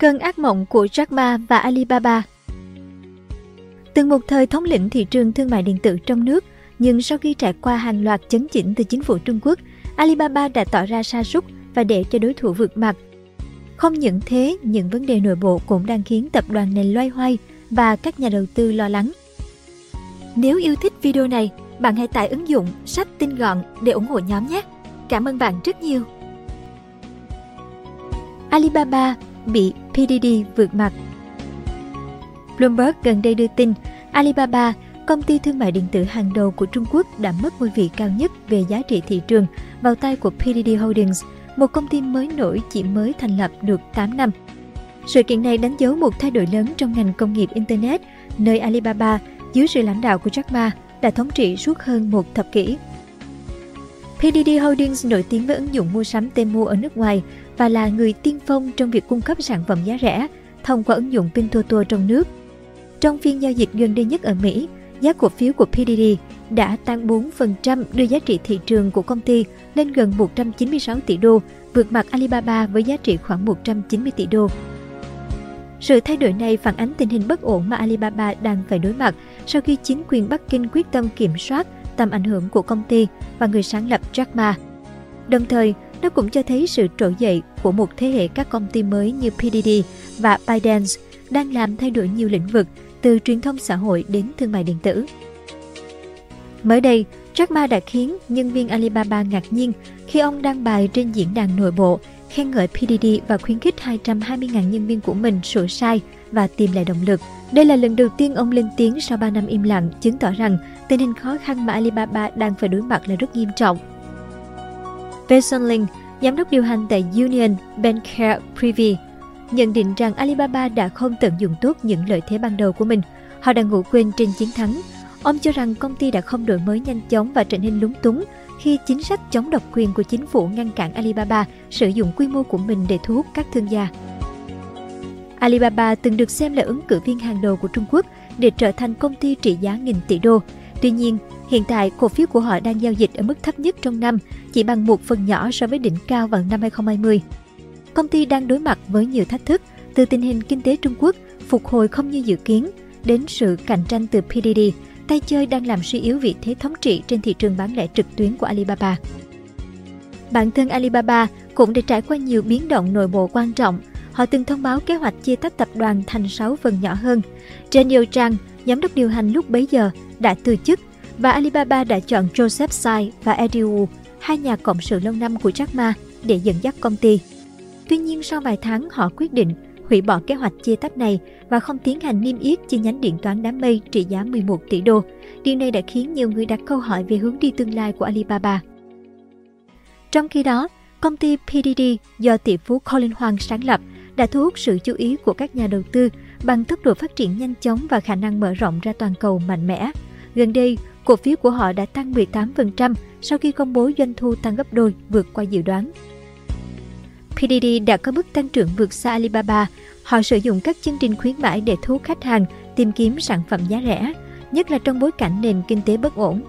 Cơn ác mộng của Jack Ma và Alibaba Từng một thời thống lĩnh thị trường thương mại điện tử trong nước, nhưng sau khi trải qua hàng loạt chấn chỉnh từ chính phủ Trung Quốc, Alibaba đã tỏ ra sa sút và để cho đối thủ vượt mặt. Không những thế, những vấn đề nội bộ cũng đang khiến tập đoàn này loay hoay và các nhà đầu tư lo lắng. Nếu yêu thích video này, bạn hãy tải ứng dụng sách tin gọn để ủng hộ nhóm nhé. Cảm ơn bạn rất nhiều. Alibaba bị PDD vượt mặt Bloomberg gần đây đưa tin Alibaba, công ty thương mại điện tử hàng đầu của Trung Quốc đã mất ngôi vị cao nhất về giá trị thị trường vào tay của PDD Holdings, một công ty mới nổi chỉ mới thành lập được 8 năm. Sự kiện này đánh dấu một thay đổi lớn trong ngành công nghiệp Internet, nơi Alibaba, dưới sự lãnh đạo của Jack Ma, đã thống trị suốt hơn một thập kỷ. PDD Holdings nổi tiếng với ứng dụng mua sắm Temu ở nước ngoài và là người tiên phong trong việc cung cấp sản phẩm giá rẻ thông qua ứng dụng Pinduoduo trong nước. Trong phiên giao dịch gần đây nhất ở Mỹ, giá cổ phiếu của PDD đã tăng 4% đưa giá trị thị trường của công ty lên gần 196 tỷ đô, vượt mặt Alibaba với giá trị khoảng 190 tỷ đô. Sự thay đổi này phản ánh tình hình bất ổn mà Alibaba đang phải đối mặt sau khi chính quyền Bắc Kinh quyết tâm kiểm soát tầm ảnh hưởng của công ty và người sáng lập Jack Ma. Đồng thời, nó cũng cho thấy sự trỗi dậy của một thế hệ các công ty mới như PDD và ByteDance đang làm thay đổi nhiều lĩnh vực từ truyền thông xã hội đến thương mại điện tử. Mới đây, Jack Ma đã khiến nhân viên Alibaba ngạc nhiên khi ông đăng bài trên diễn đàn nội bộ khen ngợi PDD và khuyến khích 220.000 nhân viên của mình sửa sai và tìm lại động lực. Đây là lần đầu tiên ông lên tiếng sau 3 năm im lặng, chứng tỏ rằng tình hình khó khăn mà Alibaba đang phải đối mặt là rất nghiêm trọng. Jason Ling, giám đốc điều hành tại Union Banker Privy, nhận định rằng Alibaba đã không tận dụng tốt những lợi thế ban đầu của mình. Họ đang ngủ quên trên chiến thắng. Ông cho rằng công ty đã không đổi mới nhanh chóng và trở nên lúng túng khi chính sách chống độc quyền của chính phủ ngăn cản Alibaba sử dụng quy mô của mình để thu hút các thương gia. Alibaba từng được xem là ứng cử viên hàng đầu của Trung Quốc để trở thành công ty trị giá nghìn tỷ đô. Tuy nhiên, hiện tại cổ phiếu của họ đang giao dịch ở mức thấp nhất trong năm, chỉ bằng một phần nhỏ so với đỉnh cao vào năm 2020. Công ty đang đối mặt với nhiều thách thức, từ tình hình kinh tế Trung Quốc phục hồi không như dự kiến, đến sự cạnh tranh từ PDD, tay chơi đang làm suy yếu vị thế thống trị trên thị trường bán lẻ trực tuyến của Alibaba. Bản thân Alibaba cũng đã trải qua nhiều biến động nội bộ quan trọng. Họ từng thông báo kế hoạch chia tách tập đoàn thành 6 phần nhỏ hơn. Trên nhiều trang, giám đốc điều hành lúc bấy giờ, đã từ chức và Alibaba đã chọn Joseph Tsai và Eddie Wu, hai nhà cộng sự lâu năm của Jack Ma, để dẫn dắt công ty. Tuy nhiên sau vài tháng họ quyết định hủy bỏ kế hoạch chia tách này và không tiến hành niêm yết chi nhánh điện toán đám mây trị giá 11 tỷ đô. Điều này đã khiến nhiều người đặt câu hỏi về hướng đi tương lai của Alibaba. Trong khi đó, công ty PDD do tỷ phú Colin Huang sáng lập đã thu hút sự chú ý của các nhà đầu tư bằng tốc độ phát triển nhanh chóng và khả năng mở rộng ra toàn cầu mạnh mẽ. Gần đây, cổ phiếu của họ đã tăng 18% sau khi công bố doanh thu tăng gấp đôi vượt qua dự đoán. PDD đã có mức tăng trưởng vượt xa Alibaba. Họ sử dụng các chương trình khuyến mãi để thu hút khách hàng tìm kiếm sản phẩm giá rẻ, nhất là trong bối cảnh nền kinh tế bất ổn.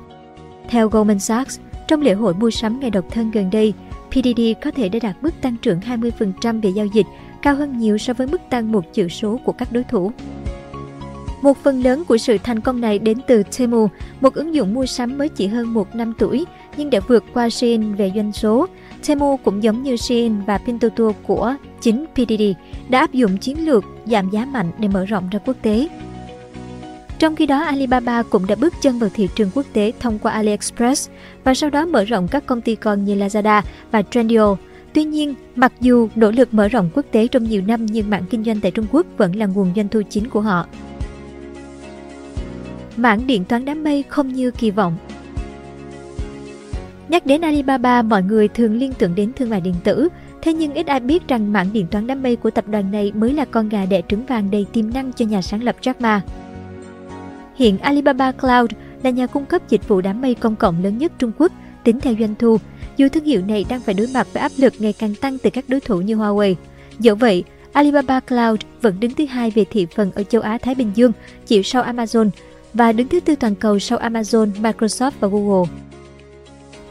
Theo Goldman Sachs, trong lễ hội mua sắm ngày độc thân gần đây, PDD có thể đã đạt mức tăng trưởng 20% về giao dịch, cao hơn nhiều so với mức tăng một chữ số của các đối thủ. Một phần lớn của sự thành công này đến từ Temu, một ứng dụng mua sắm mới chỉ hơn một năm tuổi nhưng đã vượt qua Shein về doanh số. Temu cũng giống như Shein và Pinduoduo của chính PDD đã áp dụng chiến lược giảm giá mạnh để mở rộng ra quốc tế. Trong khi đó, Alibaba cũng đã bước chân vào thị trường quốc tế thông qua AliExpress và sau đó mở rộng các công ty con như Lazada và Trendyol. Tuy nhiên, mặc dù nỗ lực mở rộng quốc tế trong nhiều năm nhưng mảng kinh doanh tại Trung Quốc vẫn là nguồn doanh thu chính của họ. Mảng điện toán đám mây không như kỳ vọng Nhắc đến Alibaba, mọi người thường liên tưởng đến thương mại điện tử, thế nhưng ít ai biết rằng mảng điện toán đám mây của tập đoàn này mới là con gà đẻ trứng vàng đầy tiềm năng cho nhà sáng lập Jack Ma. Hiện Alibaba Cloud là nhà cung cấp dịch vụ đám mây công cộng lớn nhất Trung Quốc tính theo doanh thu, dù thương hiệu này đang phải đối mặt với áp lực ngày càng tăng từ các đối thủ như Huawei. Dẫu vậy, Alibaba Cloud vẫn đứng thứ hai về thị phần ở châu Á Thái Bình Dương, chỉ sau Amazon và đứng thứ tư toàn cầu sau Amazon, Microsoft và Google.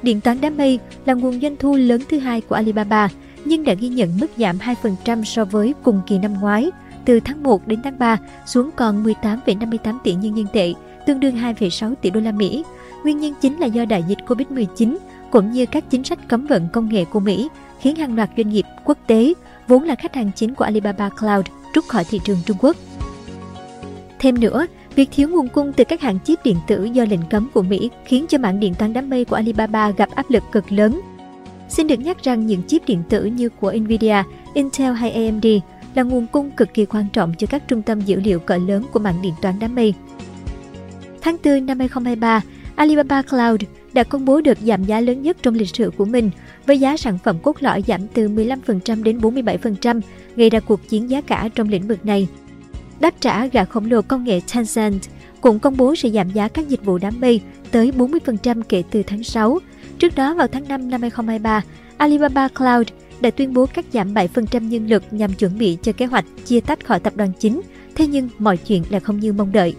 Điện toán đám mây là nguồn doanh thu lớn thứ hai của Alibaba, nhưng đã ghi nhận mức giảm 2% so với cùng kỳ năm ngoái, từ tháng 1 đến tháng 3 xuống còn 18,58 tỷ nhân dân tệ, tương đương 2,6 tỷ đô la Mỹ. Nguyên nhân chính là do đại dịch Covid-19 cũng như các chính sách cấm vận công nghệ của Mỹ khiến hàng loạt doanh nghiệp quốc tế vốn là khách hàng chính của Alibaba Cloud rút khỏi thị trường Trung Quốc. Thêm nữa, việc thiếu nguồn cung từ các hãng chip điện tử do lệnh cấm của Mỹ khiến cho mạng điện toán đám mây của Alibaba gặp áp lực cực lớn. Xin được nhắc rằng những chip điện tử như của Nvidia, Intel hay AMD là nguồn cung cực kỳ quan trọng cho các trung tâm dữ liệu cỡ lớn của mạng điện toán đám mây. Tháng 4 năm 2023, Alibaba Cloud đã công bố được giảm giá lớn nhất trong lịch sử của mình, với giá sản phẩm cốt lõi giảm từ 15% đến 47%, gây ra cuộc chiến giá cả trong lĩnh vực này. Đáp trả gã khổng lồ công nghệ Tencent cũng công bố sẽ giảm giá các dịch vụ đám mây tới 40% kể từ tháng 6. Trước đó vào tháng 5 năm 2023, Alibaba Cloud đã tuyên bố cắt giảm 7% nhân lực nhằm chuẩn bị cho kế hoạch chia tách khỏi tập đoàn chính, thế nhưng mọi chuyện là không như mong đợi.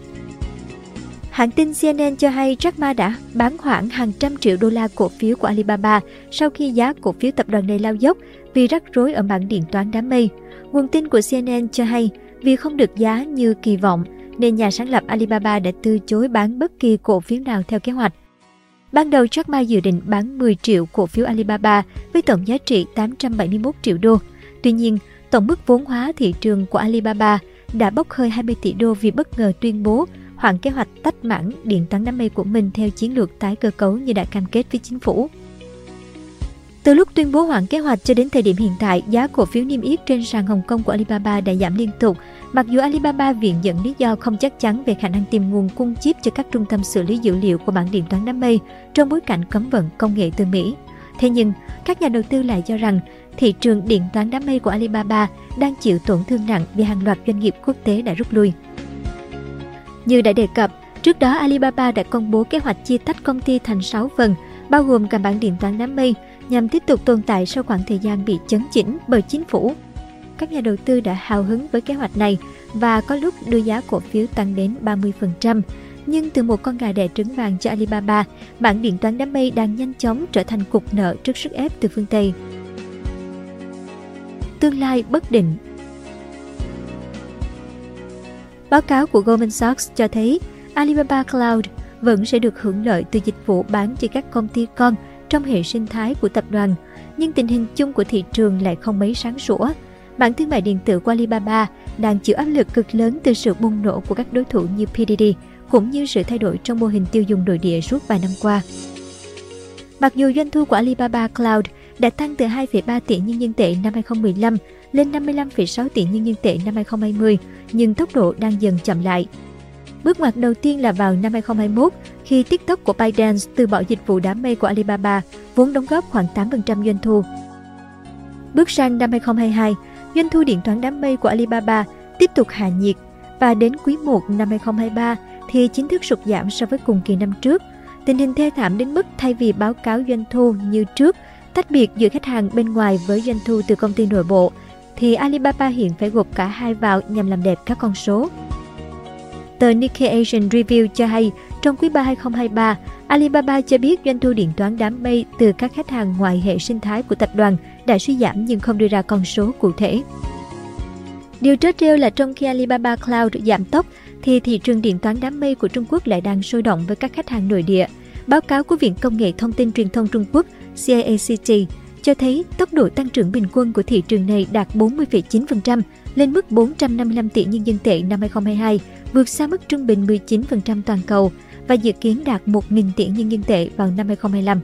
Hãng tin CNN cho hay Jack Ma đã bán khoảng hàng trăm triệu đô la cổ phiếu của Alibaba sau khi giá cổ phiếu tập đoàn này lao dốc vì rắc rối ở mạng điện toán đám mây. Nguồn tin của CNN cho hay vì không được giá như kỳ vọng nên nhà sáng lập Alibaba đã từ chối bán bất kỳ cổ phiếu nào theo kế hoạch. Ban đầu Jack Ma dự định bán 10 triệu cổ phiếu Alibaba với tổng giá trị 871 triệu đô. Tuy nhiên, tổng mức vốn hóa thị trường của Alibaba đã bốc hơi 20 tỷ đô vì bất ngờ tuyên bố hoãn kế hoạch tách mảng điện toán đám mây của mình theo chiến lược tái cơ cấu như đã cam kết với chính phủ. Từ lúc tuyên bố hoãn kế hoạch cho đến thời điểm hiện tại, giá cổ phiếu niêm yết trên sàn Hồng Kông của Alibaba đã giảm liên tục, mặc dù Alibaba viện dẫn lý do không chắc chắn về khả năng tìm nguồn cung chip cho các trung tâm xử lý dữ liệu của bảng điện toán đám mây trong bối cảnh cấm vận công nghệ từ Mỹ. Thế nhưng, các nhà đầu tư lại cho rằng thị trường điện toán đám mây của Alibaba đang chịu tổn thương nặng vì hàng loạt doanh nghiệp quốc tế đã rút lui. Như đã đề cập, trước đó Alibaba đã công bố kế hoạch chia tách công ty thành 6 phần, bao gồm cả bảng điện toán đám mây, nhằm tiếp tục tồn tại sau khoảng thời gian bị chấn chỉnh bởi chính phủ. Các nhà đầu tư đã hào hứng với kế hoạch này và có lúc đưa giá cổ phiếu tăng đến 30%. Nhưng từ một con gà đẻ trứng vàng cho Alibaba, bảng điện toán đám mây đang nhanh chóng trở thành cục nợ trước sức ép từ phương Tây. Tương lai bất định Báo cáo của Goldman Sachs cho thấy Alibaba Cloud vẫn sẽ được hưởng lợi từ dịch vụ bán cho các công ty con trong hệ sinh thái của tập đoàn, nhưng tình hình chung của thị trường lại không mấy sáng sủa. Mạng thương mại điện tử của Alibaba đang chịu áp lực cực lớn từ sự bùng nổ của các đối thủ như PDD, cũng như sự thay đổi trong mô hình tiêu dùng nội địa suốt vài năm qua. Mặc dù doanh thu của Alibaba Cloud đã tăng từ 2,3 tỷ nhân dân tệ năm 2015 lên 55,6 tỷ nhân dân tệ năm 2020, nhưng tốc độ đang dần chậm lại. Bước ngoặt đầu tiên là vào năm 2021, khi TikTok của ByteDance từ bỏ dịch vụ đám mây của Alibaba, vốn đóng góp khoảng 8% doanh thu. Bước sang năm 2022, doanh thu điện toán đám mây của Alibaba tiếp tục hạ nhiệt và đến quý 1 năm 2023 thì chính thức sụt giảm so với cùng kỳ năm trước. Tình hình thê thảm đến mức thay vì báo cáo doanh thu như trước, tách biệt giữa khách hàng bên ngoài với doanh thu từ công ty nội bộ, thì Alibaba hiện phải gộp cả hai vào nhằm làm đẹp các con số. Tờ Nikkei Asian Review cho hay, trong quý 3 2023, Alibaba cho biết doanh thu điện toán đám mây từ các khách hàng ngoài hệ sinh thái của tập đoàn đã suy giảm nhưng không đưa ra con số cụ thể. Điều trớ trêu là trong khi Alibaba Cloud giảm tốc, thì thị trường điện toán đám mây của Trung Quốc lại đang sôi động với các khách hàng nội địa. Báo cáo của Viện Công nghệ Thông tin Truyền thông Trung Quốc CAACT cho thấy tốc độ tăng trưởng bình quân của thị trường này đạt 40,9%, lên mức 455 tỷ nhân dân tệ năm 2022, vượt xa mức trung bình 19% toàn cầu và dự kiến đạt 1.000 tỷ nhân dân tệ vào năm 2025.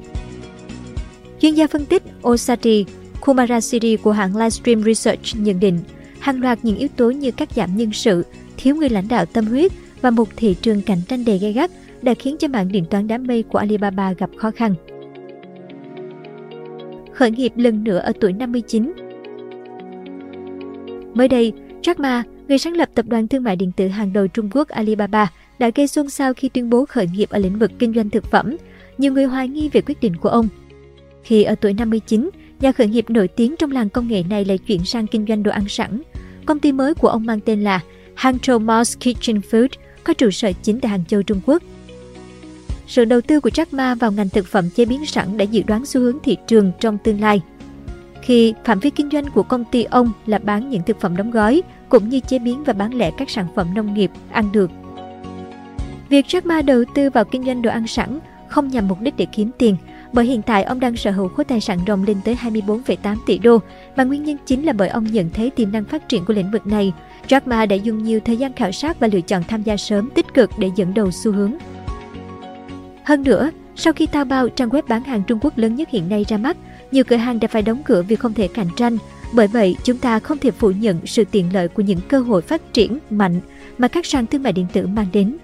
Chuyên gia phân tích Osati Kumarasiri của hãng Livestream Research nhận định, hàng loạt những yếu tố như cắt giảm nhân sự, thiếu người lãnh đạo tâm huyết và một thị trường cạnh tranh đầy gay gắt đã khiến cho mạng điện toán đám mây của Alibaba gặp khó khăn khởi nghiệp lần nữa ở tuổi 59. Mới đây, Jack Ma, người sáng lập tập đoàn thương mại điện tử hàng đầu Trung Quốc Alibaba, đã gây xôn xao khi tuyên bố khởi nghiệp ở lĩnh vực kinh doanh thực phẩm. Nhiều người hoài nghi về quyết định của ông. Khi ở tuổi 59, nhà khởi nghiệp nổi tiếng trong làng công nghệ này lại chuyển sang kinh doanh đồ ăn sẵn. Công ty mới của ông mang tên là Hangzhou Mouse Kitchen Food, có trụ sở chính tại Hàng Châu, Trung Quốc. Sự đầu tư của Jack Ma vào ngành thực phẩm chế biến sẵn đã dự đoán xu hướng thị trường trong tương lai. khi phạm vi kinh doanh của công ty ông là bán những thực phẩm đóng gói, cũng như chế biến và bán lẻ các sản phẩm nông nghiệp ăn được. Việc Jack Ma đầu tư vào kinh doanh đồ ăn sẵn không nhằm mục đích để kiếm tiền, bởi hiện tại ông đang sở hữu khối tài sản ròng lên tới 24,8 tỷ đô, và nguyên nhân chính là bởi ông nhận thấy tiềm năng phát triển của lĩnh vực này. Jack Ma đã dùng nhiều thời gian khảo sát và lựa chọn tham gia sớm tích cực để dẫn đầu xu hướng. Hơn nữa, sau khi Taobao, trang web bán hàng Trung Quốc lớn nhất hiện nay ra mắt, nhiều cửa hàng đã phải đóng cửa vì không thể cạnh tranh. Bởi vậy, chúng ta không thể phủ nhận sự tiện lợi của những cơ hội phát triển mạnh mà các sàn thương mại điện tử mang đến.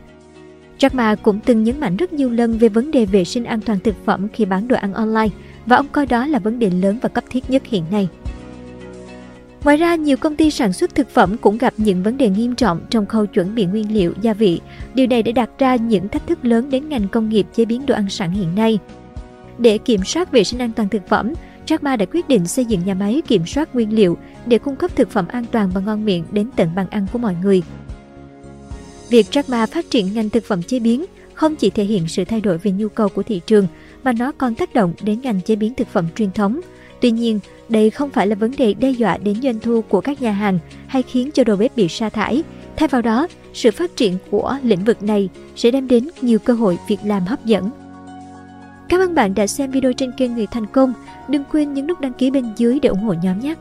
Jack Ma cũng từng nhấn mạnh rất nhiều lần về vấn đề vệ sinh an toàn thực phẩm khi bán đồ ăn online và ông coi đó là vấn đề lớn và cấp thiết nhất hiện nay. Ngoài ra, nhiều công ty sản xuất thực phẩm cũng gặp những vấn đề nghiêm trọng trong khâu chuẩn bị nguyên liệu, gia vị. Điều này đã đặt ra những thách thức lớn đến ngành công nghiệp chế biến đồ ăn sẵn hiện nay. Để kiểm soát vệ sinh an toàn thực phẩm, Jack Ma đã quyết định xây dựng nhà máy kiểm soát nguyên liệu để cung cấp thực phẩm an toàn và ngon miệng đến tận bàn ăn của mọi người. Việc Jack Ma phát triển ngành thực phẩm chế biến không chỉ thể hiện sự thay đổi về nhu cầu của thị trường mà nó còn tác động đến ngành chế biến thực phẩm truyền thống. Tuy nhiên, đây không phải là vấn đề đe dọa đến doanh thu của các nhà hàng hay khiến cho đầu bếp bị sa thải. Thay vào đó, sự phát triển của lĩnh vực này sẽ đem đến nhiều cơ hội việc làm hấp dẫn. Cảm ơn bạn đã xem video trên kênh Người Thành Công. Đừng quên nhấn nút đăng ký bên dưới để ủng hộ nhóm nhé!